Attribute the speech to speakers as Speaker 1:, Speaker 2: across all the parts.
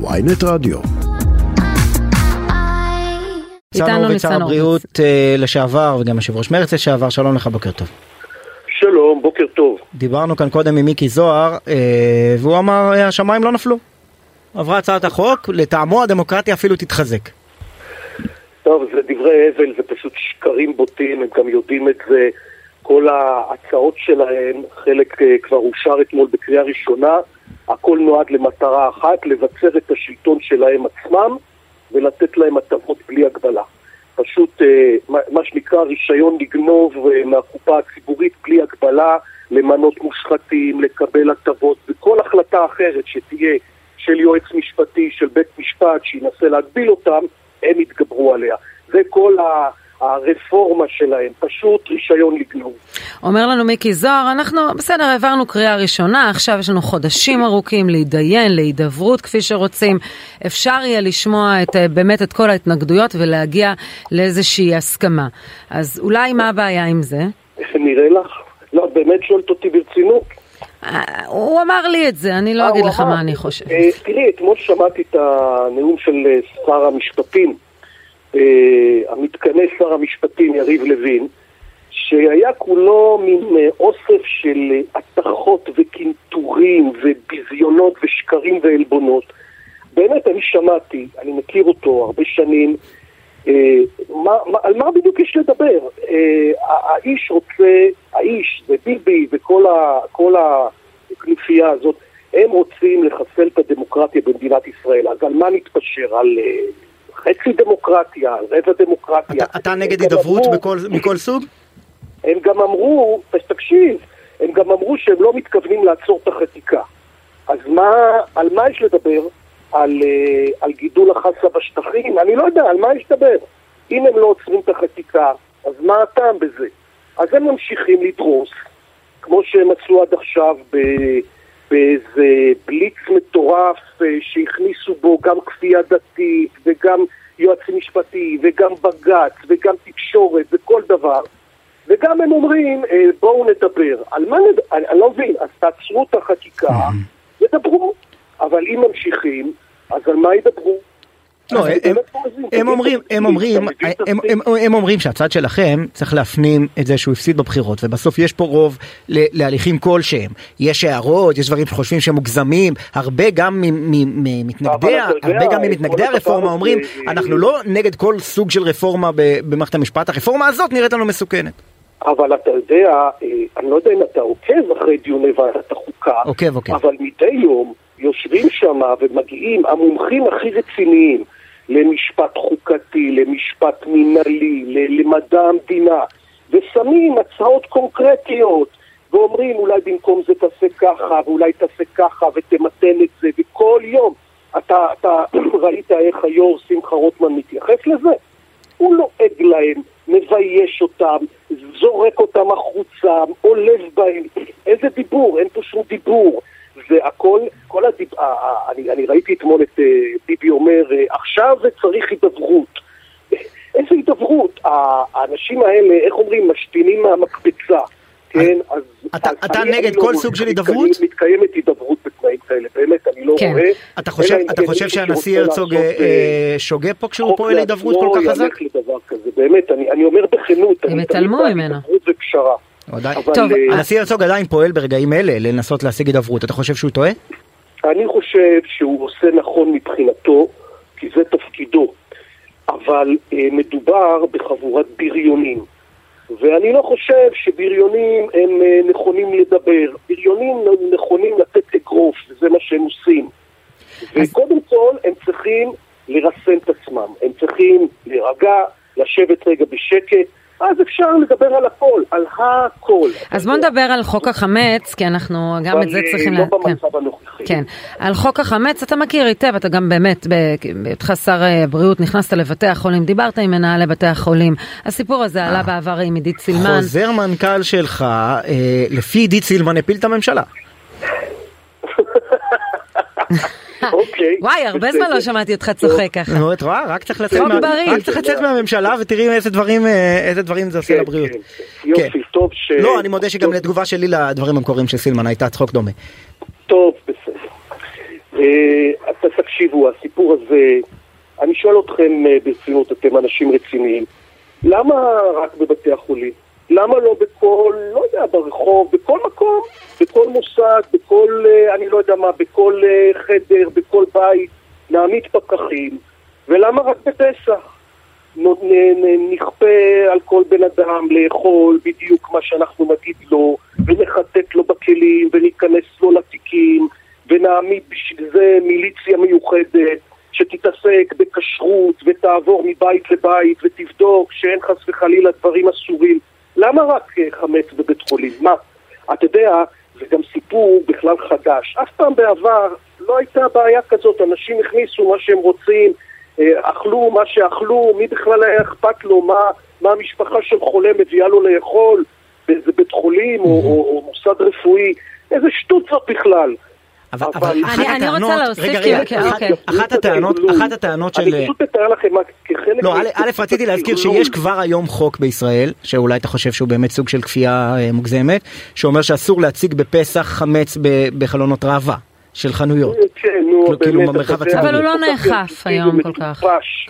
Speaker 1: ויינט רדיו.
Speaker 2: איתנו ניצן הבריאות אה, לשעבר וגם יושב ראש מרצ לשעבר, שלום לך, בוקר טוב.
Speaker 3: שלום, בוקר טוב.
Speaker 2: דיברנו כאן קודם עם מיקי זוהר, אה, והוא אמר, אה, השמיים לא נפלו. עברה הצעת החוק, לטעמו הדמוקרטיה אפילו תתחזק.
Speaker 3: טוב, זה דברי הבל, זה פשוט שקרים בוטים, הם גם יודעים את זה. כל ההצעות שלהם, חלק כבר אושר אתמול בקריאה ראשונה, הכל נועד למטרה אחת, לבצר את השלטון שלהם עצמם ולתת להם הטבות בלי הגבלה. פשוט מה שנקרא רישיון לגנוב מהקופה הציבורית בלי הגבלה, למנות מושחתים, לקבל הטבות, וכל החלטה אחרת שתהיה של יועץ משפטי, של בית משפט, שינסה להגביל אותם, הם יתגברו עליה. זה כל ה... הרפורמה שלהם, פשוט רישיון לגנוב.
Speaker 4: אומר לנו מיקי זוהר, אנחנו בסדר, העברנו קריאה ראשונה, עכשיו יש לנו חודשים ארוכים להתדיין, להידברות כפי שרוצים. אפשר יהיה לשמוע את, באמת את כל ההתנגדויות ולהגיע לאיזושהי הסכמה. אז אולי מה הבעיה עם זה?
Speaker 3: נראה לך? לא, את באמת שואלת אותי ברצינות.
Speaker 4: הוא אמר לי את זה, אני לא אגיד לך מה אני חושבת.
Speaker 3: תראי, אתמול שמעתי את הנאום של שר המשפטים. המתכנס שר המשפטים יריב לוין, שהיה כולו מין אוסף של התכות וקינטורים וביזיונות ושקרים ועלבונות. באמת, אני שמעתי, אני מכיר אותו הרבה שנים, אה, מה, מה, על מה בדיוק יש לדבר? אה, האיש רוצה, האיש זה ביבי וכל הכנופיה הזאת, הם רוצים לחסל את הדמוקרטיה במדינת ישראל. אז על מה נתפשר? על... אה, חצי דמוקרטיה, רבע דמוקרטיה.
Speaker 2: אתה, אתה נגד הידברות בכל, מכל סוג?
Speaker 3: הם גם אמרו, תקשיב, הם גם אמרו שהם לא מתכוונים לעצור את החקיקה. אז מה, על מה יש לדבר? על, על גידול החסה בשטחים? אני לא יודע, על מה יש לדבר? אם הם לא עוצרים את החקיקה, אז מה הטעם בזה? אז הם ממשיכים לדרוס, כמו שהם עשו עד עכשיו ב... באיזה בליץ מטורף שהכניסו בו גם כפייה דתית וגם יועצים משפטי וגם בג"ץ וגם תקשורת וכל דבר. וגם הם אומרים בואו נדבר. על מה נדבר, אני, אני לא מבין, אז תעצרו את החקיקה ודברו אבל אם ממשיכים אז על מה ידברו?
Speaker 2: לא, הם, הם אומרים, הם אומרים, הם, אומרים שהצד שלכם צריך להפנים את זה שהוא הפסיד בבחירות ובסוף יש פה רוב להליכים כלשהם. יש הערות, יש דברים שחושבים שהם מוגזמים, הרבה גם ממתנגדי, הרבה גם ממתנגדי הרפורמה אומרים אנחנו לא נגד כל סוג של רפורמה במערכת המשפט, הרפורמה הזאת נראית לנו מסוכנת.
Speaker 3: אבל אתה יודע, אני לא יודע אם אתה עוקב אחרי דיוני ועדת החוקה,
Speaker 2: עוקב, עוקב.
Speaker 3: אבל מדי יום יושבים שם ומגיעים המומחים הכי רציניים למשפט חוקתי, למשפט מנהלי, למדע המדינה, ושמים הצעות קונקרטיות, ואומרים אולי במקום זה תעשה ככה, ואולי תעשה ככה, ותמתן את זה, וכל יום. אתה, אתה ראית איך היו"ר שמחה רוטמן מתייחס לזה? הוא לועג להם, מבייש אותם, זורק אותם החוצה, עולב בהם. איזה דיבור? אין פה שום דיבור. זה הכל, כל הדיב... אני, אני ראיתי אתמול את ביבי אומר, עכשיו צריך הידברות. איזה הידברות? האנשים האלה, איך אומרים, משתינים מהמקפצה. כן, אז...
Speaker 2: אתה, אז אתה נגד כל סוג של הידברות?
Speaker 3: מתקיימת הידברות בתנאים כאלה, באמת, אני לא
Speaker 4: כן.
Speaker 3: רואה.
Speaker 2: אתה חושב, אתה חושב שהנשיא הרצוג אה, שוגה פה כשהוא פועל להידברות כל כך חזק?
Speaker 3: באמת, אני, אני אומר בכנות.
Speaker 4: הם התעלמו ממנו.
Speaker 3: הידברות ופשרה.
Speaker 2: טוב, הנשיא הרצוג עדיין פועל ברגעים אלה לנסות להשיג הידברות, אתה חושב שהוא טועה?
Speaker 3: אני חושב שהוא עושה נכון מבחינתו, כי זה תפקידו, אבל אה, מדובר בחבורת בריונים, ואני לא חושב שבריונים הם אה, נכונים לדבר, בריונים נכונים לתת אגרוף, וזה מה שהם עושים. אז... וקודם כל הם צריכים לרסן את עצמם, הם צריכים להירגע, לשבת רגע בשקט, אז אפשר לדבר על הכל, על הכל.
Speaker 4: אז בוא נדבר על חוק החמץ, כי אנחנו גם את זה צריכים...
Speaker 3: אבל לא במצב הנוכחי.
Speaker 4: כן. על חוק החמץ אתה מכיר היטב, אתה גם באמת, בהיותך שר הבריאות, נכנסת לבתי החולים, דיברת עם מנהלי בתי החולים. הסיפור הזה עלה בעבר עם עידית סילמן.
Speaker 2: חוזר מנכ"ל שלך, לפי עידית סילמן, הפיל את הממשלה.
Speaker 3: אוקיי.
Speaker 4: וואי, הרבה זמן לא שמעתי אותך צוחק ככה.
Speaker 2: נו, את רואה? רק צריך לצאת מהממשלה ותראי איזה דברים זה עושה לבריאות.
Speaker 3: יופי, טוב ש...
Speaker 2: לא, אני מודה שגם לתגובה שלי לדברים המקוריים של סילמן הייתה צחוק דומה.
Speaker 3: טוב, בסדר. אתה תקשיבו, הסיפור הזה, אני שואל אתכם אה, ברצינות, אתם אנשים רציניים, למה רק בבתי החולים? למה לא בכל, לא יודע, ברחוב, בכל מקום, בכל מוסד, בכל, אה, אני לא יודע מה, בכל אה, חדר, בכל בית, נעמיד פקחים, ולמה רק בפסח? נכפה על כל בן אדם לאכול בדיוק מה שאנחנו נגיד לו, ונחטט לו בכלים, וניכנס לו לתיקים, ונעמיד בשביל זה מיליציה מיוחדת שתתעסק בכשרות ותעבור מבית לבית ותבדוק שאין חס וחלילה דברים אסורים. למה רק אה, חמץ בבית חולים? מה? אתה יודע, זה גם סיפור בכלל חדש. אף פעם בעבר לא הייתה בעיה כזאת, אנשים הכניסו מה שהם רוצים, אה, אכלו מה שאכלו, מי בכלל היה אכפת לו, מה, מה המשפחה של חולה מביאה לו לאכול באיזה בית חולים או, או, או מוסד רפואי, איזה שטות זאת בכלל.
Speaker 2: אבל, אבל אחת אני, הטענות, אני רוצה להוסיף, רגע, רגע, אוקיי, אוקיי. אחת הטענות, אחת הטענות של...
Speaker 3: אני פשוט אתאר לכם מה כחלק...
Speaker 2: לא, א', רציתי להזכיר שיש כבר היום חוק בישראל, שאולי אתה חושב שהוא באמת סוג של כפייה אה, מוגזמת, שאומר שאסור להציג בפסח חמץ בחלונות ראווה. של חנויות.
Speaker 3: כן, נו,
Speaker 2: כאילו במרחב הציבורי.
Speaker 4: אבל הוא לא נאכף היום כל כך.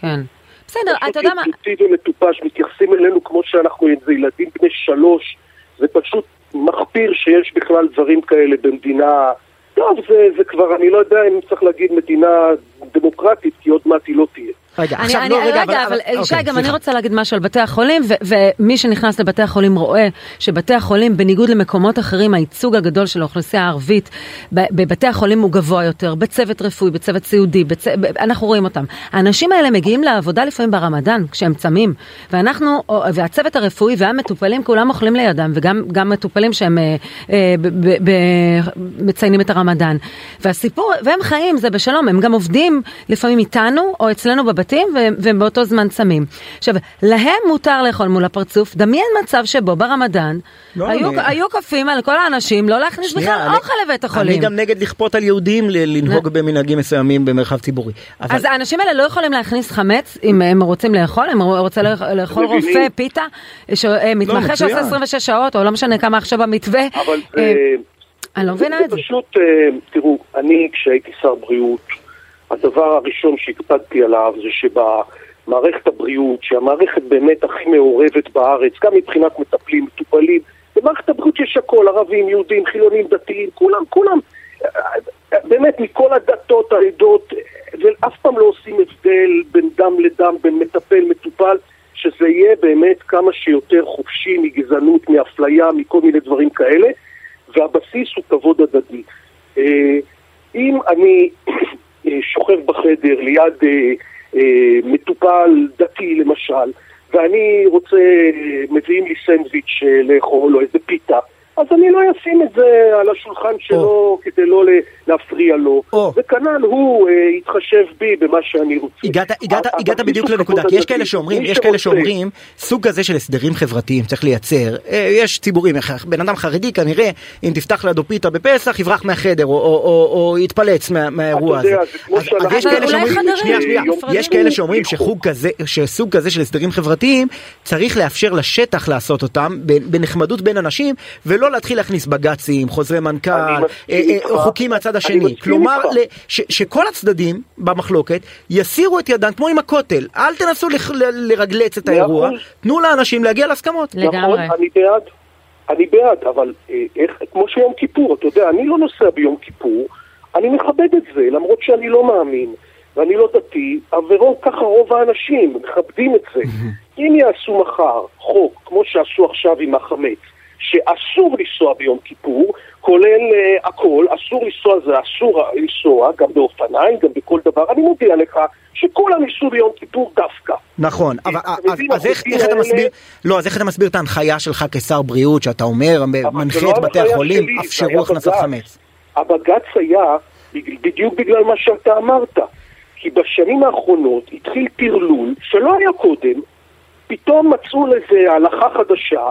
Speaker 4: כן. בסדר, אתה יודע מה...
Speaker 3: פשוט ומטופש, מתייחסים אלינו כמו שאנחנו איזה ילדים בני שלוש, זה פשוט מחפיר שיש בכלל דברים כאלה במדינה טוב, זה, זה כבר, אני לא יודע אם צריך להגיד מדינה דמוקרטית, כי עוד מעט היא לא תהיה.
Speaker 2: רגע, עכשיו, אני, לא, רגע, רגע, אבל,
Speaker 4: אבל אוקיי, שי, גם אני רוצה להגיד משהו על בתי החולים, ו- ומי שנכנס לבתי החולים רואה שבתי החולים, בניגוד למקומות אחרים, הייצוג הגדול של האוכלוסייה הערבית בבתי החולים הוא גבוה יותר, בצוות רפואי, בצוות סיעודי, בצ... אנחנו רואים אותם. האנשים האלה מגיעים לעבודה לפעמים ברמדאן, כשהם צמים, ואנחנו, והצוות הרפואי והמטופלים, כולם אוכלים לידם, וגם מטופלים שהם אה, אה, ב- ב- מציינים את הרמדאן. והסיפור, והם חיים, זה בשלום, הם גם עובדים לפעמים איתנו, או אצלנו בבתי בתים והם באותו זמן צמים. עכשיו, להם מותר לאכול מול הפרצוף, דמיין מצב שבו ברמדאן לא, היו, אני... היו כופים על כל האנשים לא להכניס שנייה, בכלל אני, אוכל לבית החולים.
Speaker 2: אני גם נגד לכפות על יהודים לנהוג במנהגים מסוימים במרחב ציבורי.
Speaker 4: אבל... אז האנשים האלה לא יכולים להכניס חמץ אם הם רוצים לאכול, הם רוצים לאכול רופא, פיתה, שמתמחה לא, שעושה 26 שעות, או לא משנה כמה עכשיו המתווה.
Speaker 3: אבל אה,
Speaker 4: אני לא מבינה את זה.
Speaker 3: פשוט, אה, תראו, אני כשהייתי שר בריאות, הדבר הראשון שהקפדתי עליו זה שבמערכת הבריאות, שהמערכת באמת הכי מעורבת בארץ, גם מבחינת מטפלים, מטופלים, במערכת הבריאות יש הכל, ערבים, יהודים, חילונים, דתיים, כולם, כולם, באמת מכל הדתות, העדות, ואף פעם לא עושים הבדל בין דם לדם, בין מטפל, מטופל, שזה יהיה באמת כמה שיותר חופשי מגזענות, מאפליה, מכל מיני דברים כאלה, והבסיס הוא כבוד הדדי. אה, אם אני שוכב בחדר ליד אה, אה, מטופל דתי למשל, ואני רוצה, מביאים לי סנדוויץ' לאכול או איזה פיתה, אז אני לא אשים את זה על השולחן שלו oh. כדי לא להפריע לו. Oh. וכנ"ל הוא אה, יתחשב בי במה שאני רוצה.
Speaker 2: הגעת, הגעת, הגעת בדיוק לנקודה, כי יש כאלה שאומרים, יש כאלה שאומרים, סוג כזה של הסדרים חברתיים צריך לייצר. אה, יש ציבורים, בן אדם חרדי כנראה, אם תפתח לידו פיתה בפסח, יברח מהחדר, או, או, או, או יתפלץ מה, מהאירוע הזה. אז, אז יש כאלה שאומרים, שנייה, שנייה, יש כאלה שאומרים שסוג כזה של הסדרים חברתיים, צריך לאפשר לשטח לעשות אותם, בנחמדות בין אנשים, ולא להתחיל להכניס בג"צים, חוזרי מנכ"ל, אה, אה, חוקים מהצד השני. כלומר, שכל הצדדים במחלוקת יסירו את ידם, כמו עם הכותל. אל תנסו לרגלץ את האירוע, תנו לאנשים להגיע להסכמות.
Speaker 3: לגמרי. נכון, אני בעד. אני בעד, אבל אה, איך, כמו שיום כיפור, אתה יודע, אני לא נוסע ביום כיפור, אני מכבד את זה, למרות שאני לא מאמין, ואני לא דתי, אבל ככה רוב האנשים מכבדים את זה. אם יעשו מחר חוק, כמו שעשו עכשיו עם החמץ, שאסור לנסוע ביום כיפור, כולל uh, הכל, אסור לנסוע זה אסור לנסוע, גם באופניים, גם בכל דבר. אני מודיע לך שכולם ייסעו ביום כיפור דווקא.
Speaker 2: נכון, אבל אז, אז איך, איך אתה מסביר, לא, אז איך אתה מסביר את ההנחיה שלך כשר בריאות, שאתה אומר, מנחה את לא בתי החולים, אפשרו הכנסת חמץ?
Speaker 3: הבג"ץ היה בדיוק בגלל מה שאתה אמרת. כי בשנים האחרונות התחיל טרלול שלא היה קודם, פתאום מצאו לזה הלכה חדשה,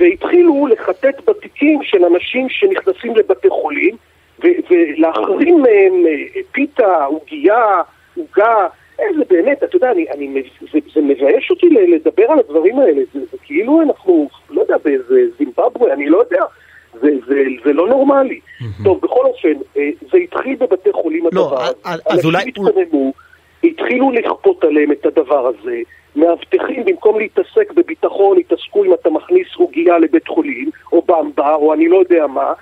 Speaker 3: והתחילו לחטט בתיקים של אנשים שנכנסים לבתי חולים ולהחרים מהם אה, פיתה, עוגייה, עוגה, איזה באמת, אתה יודע, אני, אני, זה, זה מבייש אותי לדבר על הדברים האלה, זה, זה כאילו אנחנו, לא יודע, באיזה זימבבואה, אני לא יודע, זה, זה, זה לא נורמלי. טוב, בכל אופן, אה, זה התחיל בבתי חולים
Speaker 2: לא,
Speaker 3: הדבר
Speaker 2: אולי-
Speaker 3: אנשים התקוממו, התחילו לכפות עליהם את הדבר הזה. מאבטחים, במקום להתעסק בביטחון, התעסקו אם אתה מכניס עוגייה לבית חולים, או במבה, או אני לא יודע מה,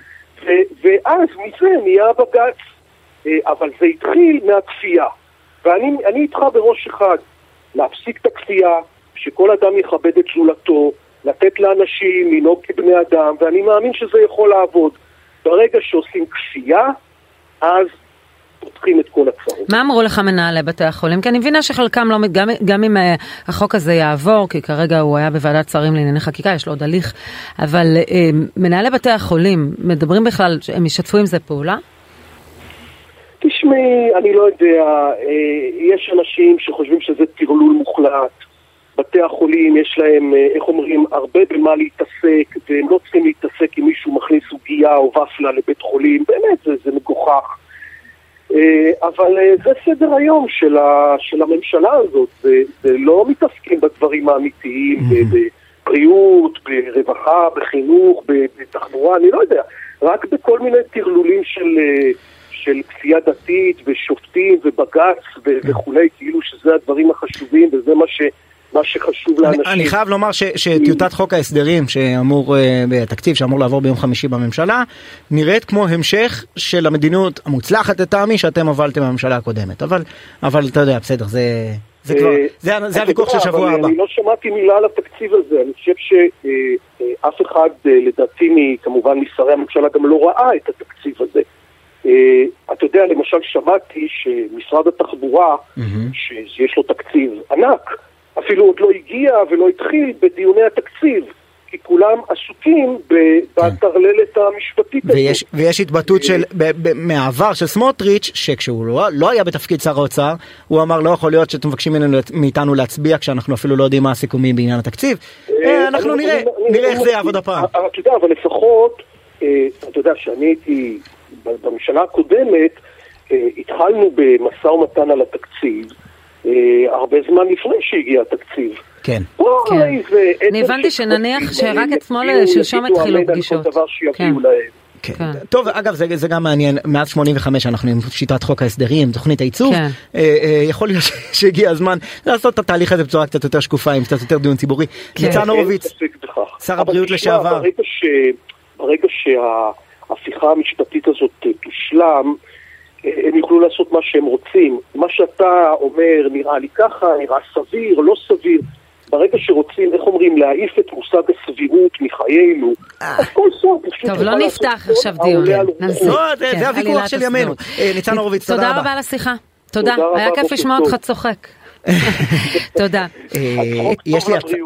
Speaker 3: ו- ואז מזה נהיה בג"ץ. אה, אבל זה התחיל מהכפייה. ואני אני איתך בראש אחד, להפסיק את הכפייה, שכל אדם יכבד את זולתו, לתת לאנשים לנהוג כבני אדם, ואני מאמין שזה יכול לעבוד. ברגע שעושים כפייה, אז פותחים את כל הצרות.
Speaker 4: מה אמרו לך מנהלי בתי החולים? כי אני מבינה שחלקם לא, גם, גם אם אה, החוק הזה יעבור, כי כרגע הוא היה בוועדת שרים לענייני חקיקה, יש לו עוד הליך, אבל אה, מנהלי בתי החולים מדברים בכלל, הם ישתפו עם זה פעולה?
Speaker 3: תשמעי, אני לא יודע, אה, יש אנשים שחושבים שזה טרלול מוחלט. בתי החולים יש להם, אה, איך אומרים, הרבה במה להתעסק, והם לא צריכים להתעסק אם מישהו מכניס עוגייה או ופלה לבית חולים, באמת, זה, זה מגוחך. אה, אבל אה, זה סדר היום של, ה, של הממשלה הזאת, זה, זה לא מתעסקים בדברים האמיתיים, ב- בבריאות, ברווחה, בחינוך, בתחבורה, אני לא יודע, רק בכל מיני טרלולים של, אה, של כפייה דתית ושופטים ובג"ץ ו- וכולי, כאילו שזה הדברים החשובים וזה מה, ש, מה שחשוב לאנשים.
Speaker 2: אני חייב לומר ש, שטיוטת חוק ההסדרים שאמור, אה, בתקציב שאמור לעבור ביום חמישי בממשלה, נראית כמו המשך של המדיניות המוצלחת לטעמי שאתם הובלתם בממשלה הקודמת. אבל, אבל אתה יודע, בסדר, זה, זה כבר,
Speaker 3: אה,
Speaker 2: זה, הוויכוח של
Speaker 3: יודע,
Speaker 2: שבוע
Speaker 3: אבל
Speaker 2: הבא.
Speaker 3: אני לא שמעתי מילה על התקציב הזה, אני חושב שאף אחד, אה, לדעתי, כמובן משרי הממשלה גם לא ראה את התקציב הזה. אה, אתה יודע, למשל שמעתי שמשרד התחבורה, שיש לו תקציב ענק, אפילו עוד לא הגיע ולא התחיל בדיוני התקציב, כי כולם עסוקים בטרללת המשפטית הזאת.
Speaker 2: ויש, ויש התבטאות של, ב, ב, מהעבר של סמוטריץ', שכשהוא לא, לא היה בתפקיד שר האוצר, הוא אמר לא יכול להיות שאתם מבקשים מאיתנו להצביע כשאנחנו אפילו לא יודעים מה הסיכומים בעניין התקציב. אה, אנחנו
Speaker 3: אני-
Speaker 2: נראה, נראה איך זה יעבוד. הפעם.
Speaker 3: אבל אתה יודע, אבל לפחות, אה, אתה יודע, כשאני הייתי בממשלה הקודמת, אה, התחלנו במשא ומתן על התקציב, אה, הרבה זמן לפני שהגיע התקציב.
Speaker 2: כן.
Speaker 4: כן. אני הבנתי שנניח שרק אתמול, שלשום התחילו פגישות. כן.
Speaker 2: כן.
Speaker 4: כן.
Speaker 2: טוב, אגב, זה, זה גם מעניין, מאז 85 אנחנו עם שיטת חוק ההסדרים, תוכנית הייצוב,
Speaker 4: כן.
Speaker 2: אה, אה, יכול להיות שהגיע הזמן לעשות את התהליך הזה בצורה קצת יותר שקופה, עם קצת יותר דיון ציבורי.
Speaker 4: כן.
Speaker 2: ניצן הורוביץ,
Speaker 3: ספק בכך.
Speaker 2: שר הבריאות
Speaker 3: תשמע,
Speaker 2: לשעבר.
Speaker 3: ברגע, ש... ברגע שההפיכה המשפטית הזאת תושלם, הם יוכלו לעשות מה שהם רוצים. מה שאתה אומר נראה לי ככה, נראה סביר, לא סביר. ברגע שרוצים, איך אומרים, להעיף את מושג הסבירות מחיינו, אז כל שר פשוט
Speaker 4: טוב, לא נפתח עכשיו דיון.
Speaker 2: לא, זה-
Speaker 4: כן,
Speaker 2: הוויכוח של ימינו. אה, ניצן הורוביץ, תודה
Speaker 4: תודה
Speaker 2: רבה.
Speaker 4: רבה על השיחה. תודה, היה
Speaker 3: רבה,
Speaker 4: כיף לשמוע. אותך צוחק. תודה.
Speaker 2: אה, יש לי הצעה.